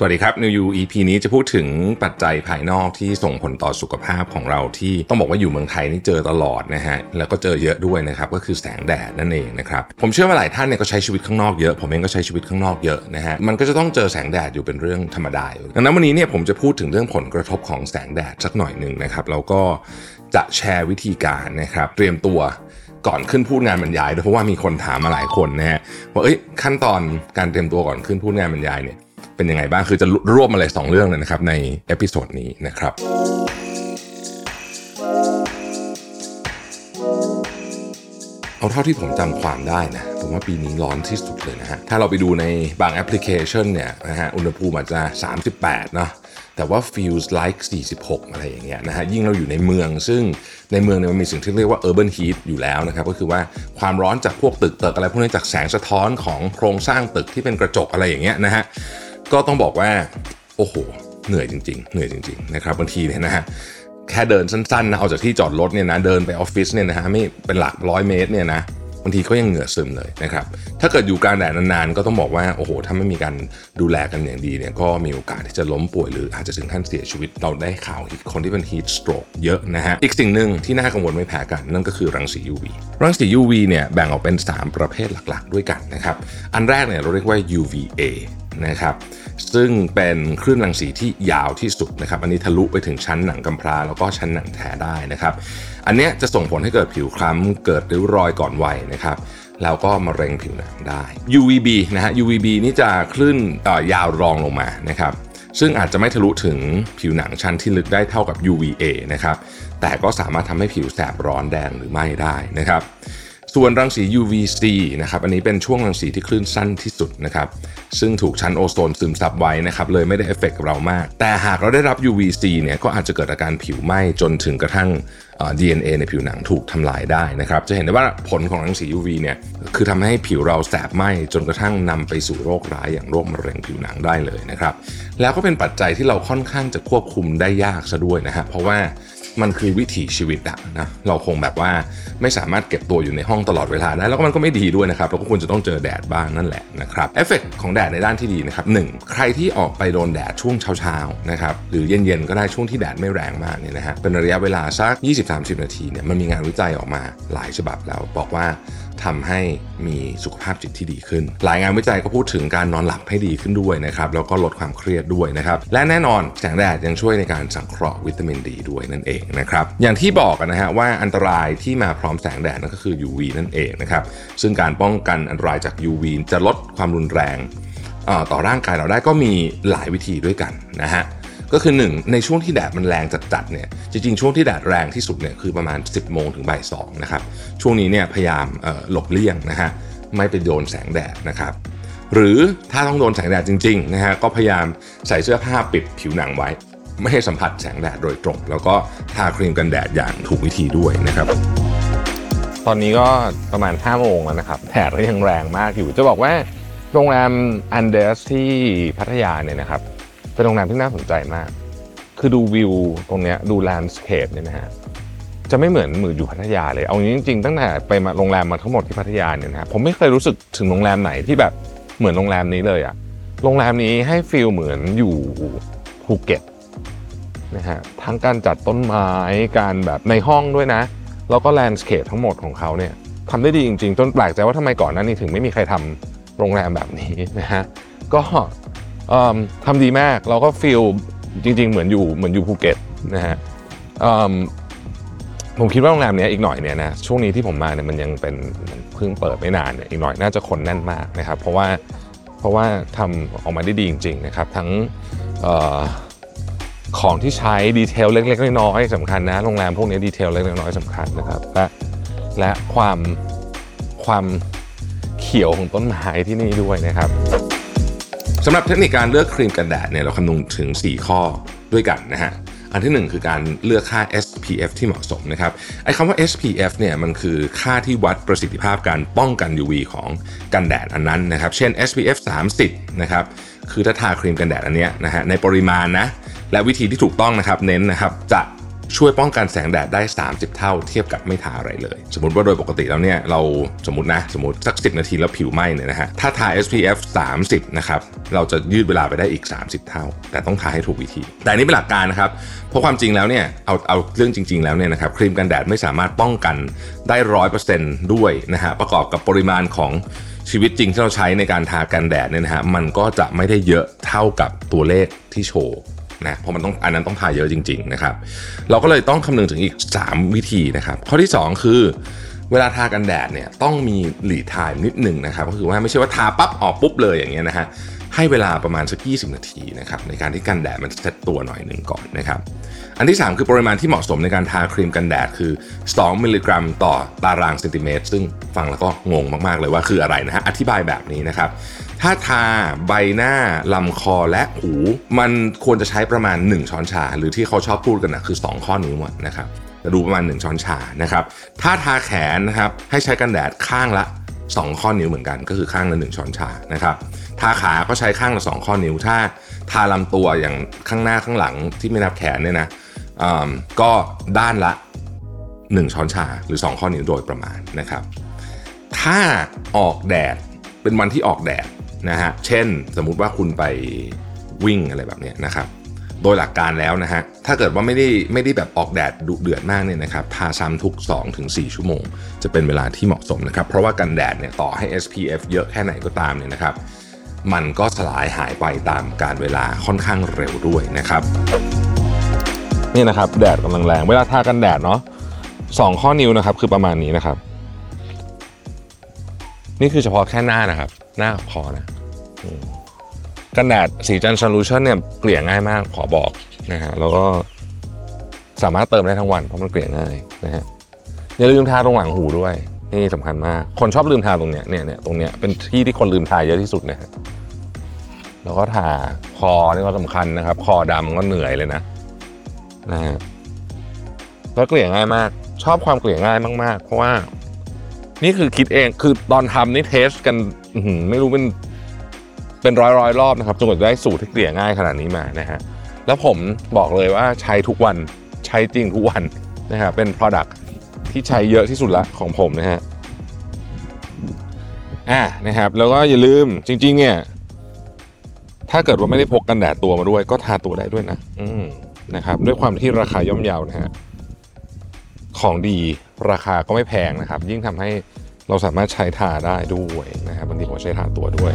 สวัสดีครับ New You EP นี้จะพูดถึงปัจจัยภายนอกที่ส่งผลต่อสุขภาพของเราที่ต้องบอกว่าอยู่เมืองไทยนี่เจอตลอดนะฮะแล้วก็เจอเยอะด้วยนะครับก็คือแสงแดดนั่นเองนะครับผมเชื่อว่าหลายท่านเนี่ยก็ใช้ชีวิตข้างนอกเยอะผมเองก็ใช้ชีวิตข้างนอกเยอะนะฮะมันก็จะต้องเจอแสงแดดอยู่เป็นเรื่องธรรมดาอยู่ดังนั้นวันนี้เนี่ยผมจะพูดถึงเรื่องผลกระทบของแสงแดดสักหน่อยหนึ่งนะครับแล้วก็จะแชร์วิธีการนะครับเตรียมตัวก่อนขึ้นพูดงานบรรยายด้วยเพราะว่ามีคนถามมาหลายคนนะฮะว่าเอ้ยขั้นตอนการเตรียมตัวก่อนขึ้นพูดงานบรรยายเนี่ย เป็นยังไงบ้างคือจะรวบมาเลย2เรื่องเลยนะครับใน episode นี้นะครับเอาเท่าที่ผมจำความได้นะ ผมว่าปีนี้ร้อนที่สุดเลยนะฮะ ถ้าเราไปดูในบางแอปพลิเคชันเนี่ยนะฮะ อุณหภูมิอาจจะ 38 เนาะแต่ว่า feels like 46 อะไรอย่างเงี้ยนะฮะ ยิ่งเราอยู่ในเมือง ซึ่งในเมืองเนี่ยมันมีสิ่งที่เรียกว่า urban heat อยู่แล้วนะครับ ก็คือว่าความร้อนจากพวกตึกตึกอะไรพวกนี้จากแสงสะท้อนของโครงสร้างตึกที่เป็นกระจกอะไรอย่างเงี้ยนะฮะ ก็ต้องบอกว่า โอ้โห เหนื่อยจริง ๆ เหนื่อยจริง ๆ นะครับบางทีเนี่ยนะฮะแค่เดินสั้นๆนะเอาจากที่จอดรถเนี่ยนะเดินไปออฟฟิศเนี่ยนะฮะไม่เป็นหลักร้อยเมตรเนี่ยนะบางทีก็ยังเหงื่อซึมเลยนะครับถ้าเกิดอยู่กลางแดดนานๆ ก็ต้องบอกว่าโอ้โหถ้าไม่มีการดูแลกันอย่างดีเนี่ยก็มีโอกาสที่จะล้มป่วยหรืออาจจะถึงขั้นเสียชีวิตเราได้ข่าวอีกคนที่เป็น heat stroke เยอะนะฮะอีกสิ่งหนึ่งที่น่ากังวลไม่แพ้กันนั่นก็คือรังสี UV รังสี UV เนี่ยแบ่งออกเป็น 3 ประเภทหลักๆ ด้วยกันนะครับอันแรกเนี่ยเราเรียกว่า UVA นะครับซึ่งเป็นคลื่นรังสีที่ยาวที่สุดนะครับ อันนี้ทะลุไปถึงชั้นหนังกำพร้าแล้วก็ชั้นหนังแท้ได้นะครับ อันนี้จะส่งผลให้เกิดผิวคล้ำเกิดริ้วรอยก่อนวัยนะครับแล้วก็มะเร็งผิวหนังได้ UVB นะฮะ UVB นี่จะคลื่นยาวรองลงมานะครับซึ่งอาจจะไม่ทะลุถึงผิวหนังชั้นที่ลึกได้เท่ากับ UVA นะครับ แต่ก็สามารถทำให้ผิวแสบร้อนแดงหรือไม่ได้นะครับ ส่วนรังสี UVC นะครับ อันนี้เป็นช่วงรังสีที่คลื่นสั้นที่สุดนะครับ ซึ่งถูกชั้นโอโซนซึมซับไว้นะครับ เลยไม่ได้เอฟเฟกกับเรามาก แต่หากเราได้รับ UVC เนี่ยก็อาจจะเกิดอาการผิวไหม้จนถึงกระทั่ง DNA ในผิวหนังถูกทำลายได้นะครับ จะเห็นได้ว่าผลของรังสี UV เนี่ย คือทำให้ผิวเราแสบไหม้จนกระทั่งนำไปสู่โรคร้ายอย่างโรคมะเร็งผิวหนังได้เลยนะครับ แล้วก็เป็นปัจจัยที่เราค่อนข้างจะควบคุมได้ยากซะด้วยนะฮะ เพราะว่า มันคือวิถีชีวิตอะนะเราคงแบบว่าไม่สามารถเก็บตัวอยู่ในห้องตลอดเวลาได้แล้วก็มันก็ไม่ดีด้วยนะครับเราก็ควรจะต้องเจอแดดบ้างนั่นแหละนะครับเอฟเฟกของแดดในด้านที่ดีนะครับหนึ่งใครที่ออกไปโดนแดดช่วงเช้าๆนะครับหรือเย็นๆก็ได้ช่วงที่แดดไม่แรงมากเนี่ยนะฮะเป็นระยะเวลาสัก 20-30 นาทีเนี่ยมันมีงานวิจัยออกมาหลายฉบับแล้วบอกว่า ทำให้มีสุขภาพจิตที่ดีขึ้น หลายงานวิจัยก็พูดถึงการนอนหลับให้ดีขึ้นด้วยนะครับแล้วก็ลดความเครียดด้วยนะครับและแน่นอนแสงแดดยังช่วยในการสังเคราะห์วิตามินดีด้วยนั่นเองนะครับอย่างที่บอกนะฮะว่าอันตรายที่มาพร้อมแสงแดดนั่นก็คือ UV นั่นเองนะครับซึ่งการป้องกันอันตรายจาก UV จะลดความรุนแรงต่อร่างกายเราได้ก็มีหลายวิธีด้วยกันนะฮะ ก็คือ 1 ในช่วงที่แดดมันแรงจัดๆเนี่ยจริงๆ ช่วงที่แดดแรงที่สุดเนี่ยคือประมาณ 10 โมงถึงบ่าย2นะครับช่วงนี้เนี่ยพยายามหลบเลี่ยงนะฮะไม่ไปโดนแสงแดดนะครับหรือถ้าต้องโดนแสงแดดจริงๆนะฮะก็พยายามใส่เสื้อผ้าปิดผิวหนังไว้ ไม่ให้สัมผัสแสงแดดโดยตรง แล้วก็ทาครีมกันแดดอย่างถูกวิธีด้วยนะครับ ตอนนี้ก็ประมาณ 5 โมงแล้วนะครับแดดก็ยังแรงมากอยู่จะบอกว่าโรงแรมอันเดสที่พัทยาเนี่ยนะครับ เป็นโรงแรมที่น่าสนใจมาก คือดูวิวตรงเนี้ยดู landscape เนี่ยนะฮะจะไม่เหมือนเหมือนอยู่พัทยาเลย เอาจริงๆ ตั้งแต่ไปมาโรงแรมมาทั้งหมดที่พัทยาเนี่ยนะผมไม่เคยรู้สึกถึงโรงแรมไหนที่แบบเหมือนโรงแรมนี้เลยอะโรงแรมนี้ให้ feel เหมือนอยู่ภูเก็ตนะฮะทั้งการจัดต้นไม้การแบบในห้องด้วยนะ แล้วก็ landscape ทั้งหมดของเขาเนี่ยทำได้ดีจริงๆ จนแปลกใจว่าทำไมก่อนหน้านี้ถึงไม่มีใครทำโรงแรมแบบนี้นะฮะก็ ทำดีมากเราก็ feel จริง ๆ เหมือนอยู่เหมือนอยู่ภูเก็ตนะฮะผมคิดว่าโรงแรมนี้อีกหน่อยเนี่ยนะช่วงนี้ที่ผมมาเนี่ยมันยังเป็นเพิ่งเปิดไม่นานเนี่ยอีกหน่อยน่าจะคนแน่นมากนะครับ เพราะว่าเพราะว่าทำออกมาได้ดีจริง ๆ นะครับ ทั้งออของที่ใช้ detail เล็กๆน้อยๆสำคัญนะโรงแรมพวกนี้ detail เล็กๆน้อยๆสำคัญนะครับและและความความเขียวของต้นไม้ที่นี่ด้วยนะครับ สำหรับเทคนิคการเลือกครีมกันแดดเนี่ยเราคำนึงถึง 4 ข้อด้วยกันนะฮะอันที่ 1 คือการเลือกค่า SPF ที่เหมาะสมนะครับไอ้คำว่า SPF เนี่ยมันคือค่าที่วัดประสิทธิภาพการป้องกัน UV ของกันแดดอันนั้นนะครับ เช่น SPF 30 นะครับคือถ้าทาครีมกันแดดอันเนี้ยนะฮะในปริมาณนะและวิธีที่ถูกต้องนะครับเน้นนะครับจะ ช่วยป้องกันแสงแดดได้ 30 เท่าเทียบกับไม่ทาอะไรเลย สมมติว่าโดยปกติแล้วเนี่ยเราสมมตินะสมมติสัก 10 นาทีแล้วผิวไหม้เนี่ยนะฮะถ้าทา SPF 30 นะครับ เราจะยืดเวลาไปได้อีก 30 เท่า แต่ต้องทาให้ถูกวิธี แต่นนี้เป็นหลักการนะครับ เพราะความจริงแล้วเนี่ยเอาเอาเรื่องจริง ๆ แล้วเนี่ยนะครับครีมกันแดดไม่สามารถป้องกันได้ร้อยเปอร์เซ็นต์ด้วยนะฮะประกอบกับปริมาณของชีวิตจริงที่เราใช้ในการทากันแดดเนี่ยนะฮะมันก็จะไม่ได้เยอะเท่ากับตัวเลขที่โชว์ นะเพราะมันต้องอันนั้นต้องทาเยอะจริง ๆนะครับ เราก็เลยต้องคำนึงถึงอีก 3 วิธีนะครับ ข้อที่ 2 คือเวลาทากันแดดเนี่ยต้องมี lead time นิดหนึ่งนะครับก็คือว่าไม่ใช่ว่าทาปั๊บออกปุ๊บเลยอย่างเงี้ยนะฮะให้เวลาประมาณสัก 20 นาทีนะครับในการที่กันแดดมันเซตตัวหน่อยหนึ่งก่อนนะครับอันที่ 3 คือปริมาณที่เหมาะสมในการทาครีมกันแดดคือ 2 มิลลิกรัม ต่อตารางเซนติเมตรซึ่งฟังแล้วก็งงมากๆเลยว่าคืออะไรนะฮะอธิบายแบบนี้นะครับ ถ้าทาใบหน้าลำคอและหู มันควรจะใช้ประมาณ 1 ช้อนชา หรือที่เขาชอบพูดกันนะคือ 2 ข้อนิ้วอะนะครับจะดูประมาณ 1 ช้อนชานะครับถ้าทาแขนนะครับให้ใช้กันแดดข้างละ 2 ข้อนิ้วเหมือนกัน ก็คือข้างละ 1 ช้อนชานะครับทาขาก็ใช้ข้างละ 2 ข้อนิ้ว ถ้าทาลำตัวอย่างข้างหน้าข้างหลังที่ไม่นับแขนเนี่ยนะอ่าก็ด้านละ 1 ช้อนชาหรือ 2 ข้อนิ้วโดยประมาณนะครับถ้าออกแดดเป็นวันที่ออกแดด นะฮะ เช่นสมมุติว่าคุณไปวิ่งอะไรแบบเนี้ยนะครับ โดยหลักการแล้วนะฮะ ถ้าเกิดว่าไม่ได้ไม่ได้แบบออกแดดดุเดือดมากเนี่ยนะครับ ทาซ้ำทุก 2-4 ชั่วโมง จะเป็นเวลาที่เหมาะสมนะครับ เพราะว่ากันแดดเนี่ยต่อให้ SPF เยอะแค่ไหนก็ตามเนี่ยนะครับ มันก็สลายหายไปตามการเวลาค่อนข้างเร็วด้วยนะครับ นี่นะครับแดดกำลังแรง เวลาทากันแดดเนาะสองข้อนิ้วนะครับคือประมาณนี้นะครับ นี่คือเฉพาะแค่หน้านะครับ หน้าพอนะกันแดดศรีจันทร์ Sunlution เนี่ยเกลี่ยง่ายมากขอบอกนะฮะแล้วก็สามารถเติมได้ทั้งวันเพราะมันเกลี่ยง่ายนะฮะอย่าลืมทาตรงหลังหูด้วย นี่สำคัญมาก คนชอบลืมทาตรงเนี้ยเนี่ยเนี่ยตรงเนี้ยเป็นที่ที่คนลืมทาเยอะที่สุดนะฮะแล้วก็ทาคอนี่ก็สำคัญนะครับ คอดำก็เหนื่อยเลยนะนะฮะแล้วเกลี่ยง่ายมาก ชอบความเกลี่ยง่ายมาก ๆ เพราะว่า นี่คือคิดเองคือตอนทำนี่เทสกัน ไม่รู้เป็นเป็นร้อยร้อยๆรอบนะครับจนกว่าจะได้สูตรที่เกลี่ยง่ายขนาดนี้มานะฮะแล้วผมบอกเลยว่าใช้ทุกวันใช้จริงทุกวันนะฮะเป็น Product ที่ใช้เยอะที่สุดละของผมนะฮะอ่านะครับแล้วก็อย่าลืมจริง ๆ เนี่ยถ้าเกิดว่าไม่ได้พกกันแดดตัวมาด้วย ก็ทาตัวได้ด้วยนะอืมนะครับด้วยความที่ราคาย่อมเยาวนะฮะของดีราคาก็ไม่แพงนะครับ ยิ่งทำให้ เราสามารถใช้ทาได้ด้วยนะครับบางทีผมใช้ทาตัวด้วย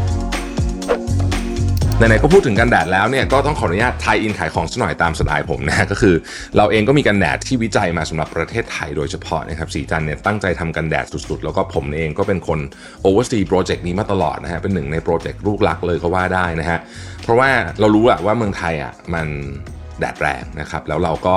ไหนๆก็พูดถึงกันแดดแล้วเนี่ยก็ต้องขออนุญาตไทยอินขายของสักหน่อยตามสไตล์ผมนะก็คือเราเองก็มีกันแดดที่วิจัยมาสำหรับประเทศไทยโดยเฉพาะนะครับสีจันเนี่ยตั้งใจทำกันแดดสุดๆ แล้วก็ผมเองก็เป็นคนoversee โปรเจกต์นี้มาตลอดนะฮะเป็นหนึ่งในโปรเจกต์ลูกรักเลยก็ว่าได้นะฮะเพราะว่าเรารู้อะว่าเมืองไทยอะมันแดดแรงนะครับแล้วเราก็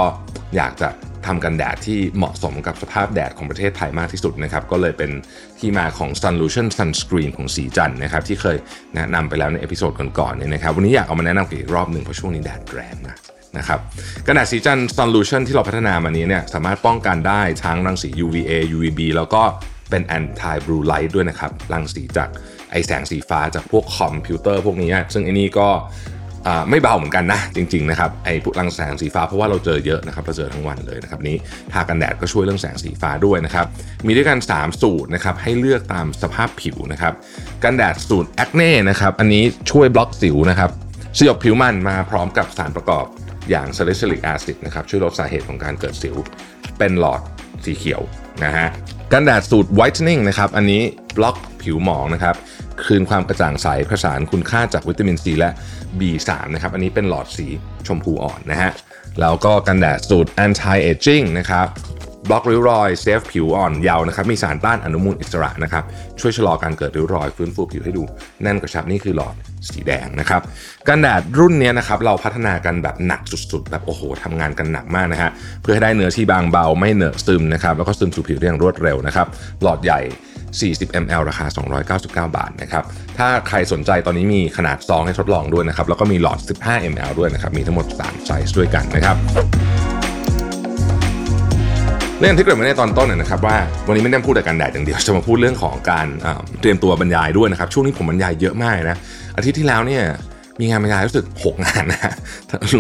อยากจะ ทำกันแดดที่เหมาะสมกับสภาพแดดของประเทศไทยมากที่สุดนะครับ ก็เลยเป็นที่มาของ Sunlution Sunscreen ของศรีจันทร์นะครับ ที่เคยแนะนำไปแล้วใน episode ก่อนๆเนี่ยนะครับ วันนี้อยากเอามาแนะนำอีกรอบหนึ่งเพราะช่วงนี้แดดแรงนะนะครับกันแดดศรีจันทร์ Sunlution ที่เราพัฒนามานี้เนี่ยสามารถป้องกันได้ทั้งรังสี UVA UVB แล้วก็เป็น anti blue light ด้วยนะครับรังสีจากไอแสงสีฟ้าจากพวกคอมพิวเตอร์พวกนี้ ซึ่งไอนี่ก็ ไม่เบาเหมือนกันนะ จริงๆนะครับไอ้พวกรังแสงสีฟ้าเพราะว่าเราเจอเยอะนะครับเราเจอทั้งวันเลยนะครับนี้ทากันแดดก็ช่วยเรื่องแสงสีฟ้าด้วยนะครับมีด้วยกัน 3 สูตรนะครับให้เลือกตามสภาพผิวนะครับกันแดดสูตรแอคเน่นะครับอันนี้ช่วยบล็อกสิวนะครับสยบผิวมันมาพร้อมกับสารประกอบอย่าง salicylic acid นะครับช่วยลดสาเหตุของการเกิดสิว เป็นหลอดสีเขียวนะฮะกันแดดสูตร whitening นะครับอันนี้บล็อกผิวหมองนะครับ คืนความกระจ่างใสผสานคุณค่าจากวิตามินซีและ B3 นะครับ อันนี้เป็นหลอดสีชมพูอ่อนนะฮะ แล้วก็กันแดดสูตร anti aging นะครับบล็อกริ้วรอยเซฟผิวอ่อนเยาว์นะครับ มีสารต้านอนุมูลอิสระนะครับ ช่วยชะลอการเกิดริ้วรอย ฟื้นฟูผิวให้ดูแน่นกระชับนี่คือหลอดสีแดงนะครับกันแดดรุ่นนี้นะครับเราพัฒนากันแบบหนักสุดๆ แบบโอ้โหทำงานกันหนักมากนะฮะเพื่อให้ได้เนื้อที่บางเบาไม่เหนอะซึมนะครับแล้วก็ซึมสู่ผิวได้อย่างรวดเร็วนะครับหลอดใหญ่ 40 ml ราคา 299 บาทนะครับ ถ้าใครสนใจตอนนี้มีขนาดซองให้ทดลองด้วยนะครับ แล้วก็มีหลอด 15 ml ด้วยนะครับ มีทั้งหมด 3 ไซส์ด้วยกันนะครับเรื่องที่เกิดมาในตอนต้นนยนะครับว่าวันนี้ไม่ได้พูดแต่การแดดอย่างเดียวจะมาพูดเรื่องของการเตรียมตัวบรรยายด้วยนะครับช่วงนี้ผมบรรยายเยอะมากนะอาทิตย์ที่แล้วเนี่ย มีงานบรรยายรู้สึก 6 งานนะ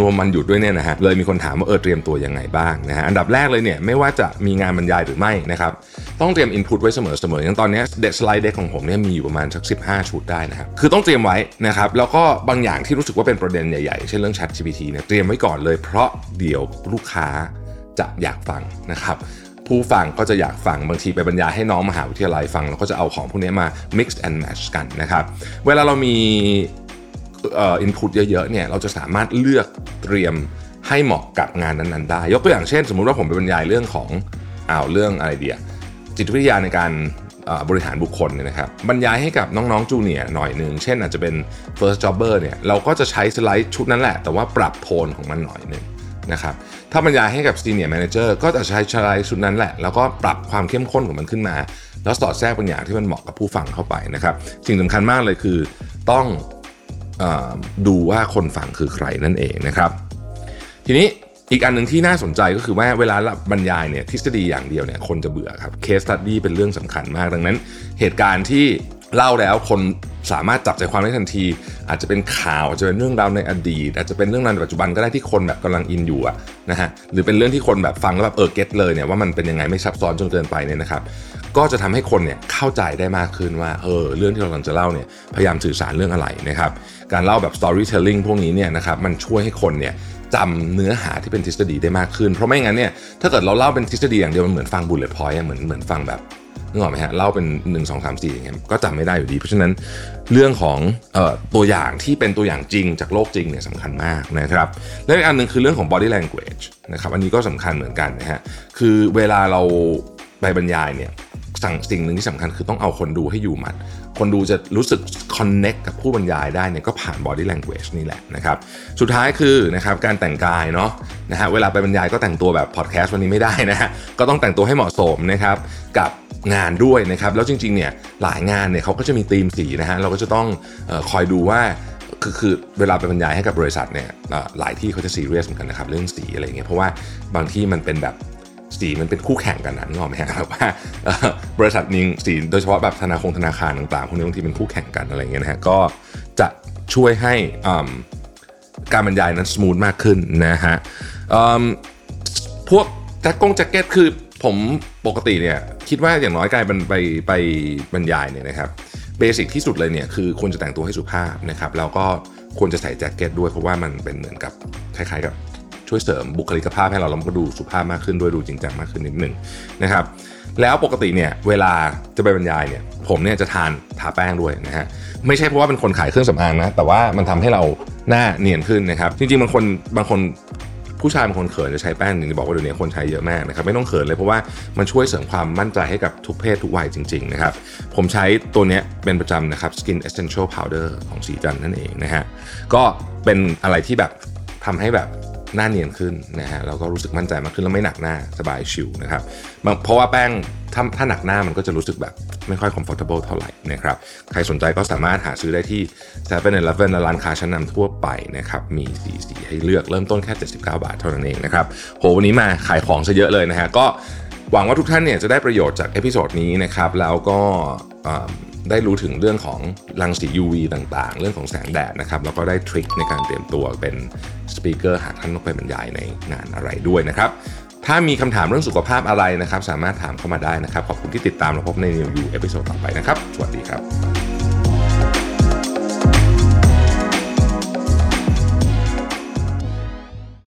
รวมมันหยุดด้วยเนี่ยนะฮะเลยมีคนถามว่าเออเตรียมตัวยังไงบ้างนะฮะอันดับแรกเลยเนี่ยไม่ว่าจะมีงานบรรยายหรือไม่นะครับต้องเตรียมอินพุตไว้เสมอเสมอย่างตอนนี้เด็ดสไลด์เด็กของผมเนี่ยมีอยู่ประมาณสัก 15 ชุดได้นะครับคือต้องเตรียมไว้นะครับแล้วก็บางอย่างที่รู้สึกว่าเป็นประเด็นใหญ่ๆ เช่นเรื่อง Chat GPT เนี่ยเตรียมไว้ก่อนเลย เพราะเดี๋ยวลูกค้าจะอยากฟังนะครับผู้ฟังก็จะอยากฟังบางทีไปบรรยายให้น้องมหาวิทยาลัยฟังเราก็จะเอาของพวกนี้มา mix and match กันนะครับ เวลาเรามี อ่อ input เยอะๆเนี่ยเราจะสามารถเลือกเตรียมให้เหมาะกับงานนั้นๆได้ ยกตัวอย่างเช่น สมมุติว่าผมไปบรรยายเรื่องของอ้าวเรื่องอะไรเดียจิตวิทยาในการบริหารบุคคลเนี่ยนะครับบรรยายให้กับน้องๆจูเนียหน่อยหนึ่งเช่นอาจจะเป็น first jobber เนี่ยเราก็จะใช้สไลด์ชุดนั้นแหละ แต่ว่าปรับโทนของมันหน่อยหนึ่งนะครับถ้าบรรยายให้กับ senior manager ก็จะใช้สไลด์ชุดนั้นแหละ แล้วก็ปรับความเข้มข้นของมันขึ้นมา แล้วสอดแทรกบางอย่างที่มันเหมาะกับผู้ฟังเข้าไปนะครับสิ่งสำคัญมากเลยคือต้อง ดูว่าคนฟังคือใครนั่นเองนะครับ ทีนี้อีกอันหนึ่งที่น่าสนใจก็คือว่าเวลาบรรยายเนี่ยทฤษฎีอย่างเดียวเนี่ยคนจะเบื่อครับ case study เป็นเรื่องสำคัญมากดังนั้น เหตุการณ์ที่เล่าแล้วคนสามารถจับใจความได้ทันที อาจจะเป็นข่าวอาจจะเป็นเรื่องราวในอดีต อาจจะเป็นเรื่องราวในปัจจุบันก็ได้ที่คนแบบกำลัง in อยู่นะฮะหรือเป็นเรื่องที่คนแบบฟังแล้วแบบเออ get เลยเนี่ยว่ามันเป็นยังไงไม่ซับซ้อนจนเกินไปเนี่ยนะครับ ก็จะทำให้คนเนี่ยเข้าใจได้มากขึ้นว่าเออเรื่องที่เรากำลังจะเล่าเนี่ยพยายามสื่อสารเรื่องอะไรนะครับการเล่าแบบ storytelling พวกนี้เนี่ยนะครับมันช่วยให้คนเนี่ยจำเนื้อหาที่เป็นทฤษฎีได้มากขึ้น เพราะไม่งั้นเนี่ยถ้าเกิดเราเล่าเป็นทฤษฎีอย่างเดียวมันเหมือนฟัง bullet point อะเหมือนเหมือนฟังแบบนึกออกไหมฮะเล่าเป็น 1 2 3 4อย่างเงี้ยก็จำไม่ได้อยู่ดี เพราะฉะนั้นเรื่องของออตัวอย่างที่เป็นตัวอย่างจริงจากโลกจริงเนี่ยสำคัญมากนะครับและอีกอันหนึ่งคือเรื่องของ body language นะครับอันนี้ก็สำคัญเหมือนกันนะฮะคือเวลาเราไปบรรยายเนี่ย สั่งสิ่งหนึ่งที่สำคัญคือต้องเอาคนดูให้อยู่มัดคนดูจะรู้สึก connect กับผู้บรรยายได้เนี่ยก็ผ่าน body language นี่แหละนะครับสุดท้ายคือนะครับการแต่งกายเนาะนะฮะเวลาไปบรรยายก็แต่งตัวแบบ podcast วันนี้ไม่ได้นะฮะก็ต้องแต่งตัวให้เหมาะสมนะครับกับงานด้วยนะครับแล้วจริงๆเนี่ยหลายงานเนี่ยเขาก็จะมีธีมสีนะฮะเราก็จะต้องออคอยดูว่าคือคือเวลาไปบรรยายให้กับบริษัทเนี่ยหลายที่เขาจะซีเรียสเหมือนกันนะครับเรื่องสีอะไรเงี้ยเพราะว่าบางที่มันเป็นแบบ สีมันเป็นคู่แข่งกันนะนึกออกไหมฮะแบบว่าบริษัทหนึ่งสีโดยเฉพาะแบบธนาคารธนาคารต่างๆพวกนี้บางทีเป็นคู่แข่งกันอะไรเงี้ยนะฮะก็จะช่วยให้อืมการบรรยายนั้น smooth มากขึ้นนะฮะพวกแจ็คกงแจ็คเก็ตคือผมปกติเนี่ยคิดว่าอย่างน้อยการไปไปบรรยายเนี่ยนะครับเบสิกที่สุดเลยเนี่ยคือควรจะแต่งตัวให้สุภาพนะครับแล้วก็ควรจะใส่แจ็คเก็ตด้วยเพราะว่ามันเป็นเหมือนกับคล้ายๆกับ ช่วยเสริมบุคลิกภาพให้เราแล้วมันก็ดูสุภาพมากขึ้นด้วยดูจริงจังมากขึ้นนิดหนึ่งนะครับแล้วปกติเนี่ยเวลาจะไปบรรยายเนี่ยผมเนี่ยจะทานทาแป้งด้วยนะฮะไม่ใช่เพราะว่าเป็นคนขายเครื่องสำอางนะแต่ว่ามันทำให้เราหน้าเนียนขึ้นนะครับจริงๆบางคนบางคนผู้ชายบางคนเขินจะใช้แป้งหนึ่งจะบอกว่าเดี๋ยวนี้คนใช้เยอะมากนะครับไม่ต้องเขินเลยเพราะว่ามันช่วยเสริมความมั่นใจให้กับทุกเพศทุกวัยจริงๆนะครับผมใช้ตัวเนี้ยเป็นประจำนะครับ Skin Essential Powder ของสีจันนั่นเองนะฮะก็เป็นอะไรที่แบบทำให้แบบ หน้าเนียนขึ้นนะฮะแล้วก็รู้สึกมั่นใจมากขึ้นแล้วไม่หนักหน้าสบายชิวนะครับเพราะว่าแป้งถ้าถ้าหนักหน้ามันก็จะรู้สึกแบบไม่ค่อย comfortable เท่าไหร่นะครับใครสนใจก็สามารถหาซื้อได้ที่7 e เ e ่ e และร้านค้าชั้นนำทั่วไปนะครับมีสีสีให้เลือกเริ่มต้นแค่ 79 บาทเท่านั้นเองนะครับโหวันนี้มาขายของซะเยอะเลยนะฮะก็ หวังว่าทุกท่านเนี่ยจะได้ประโยชน์จาก episode นี้นะครับ แล้วก็ได้รู้ถึงเรื่องของรังสี UV ต่างๆ เรื่องของแสงแดดนะครับ แล้วก็ได้ trick ในการเตรียมตัวเป็น speaker หากท่านต้องไปบรรยายในงานอะไรด้วยนะครับ ถ้ามีคำถามเรื่องสุขภาพอะไรนะครับ สามารถถามเข้ามาได้นะครับ ขอบคุณที่ติดตามและพบใน New You episode ต่อไปนะครับ สวัสดีครับ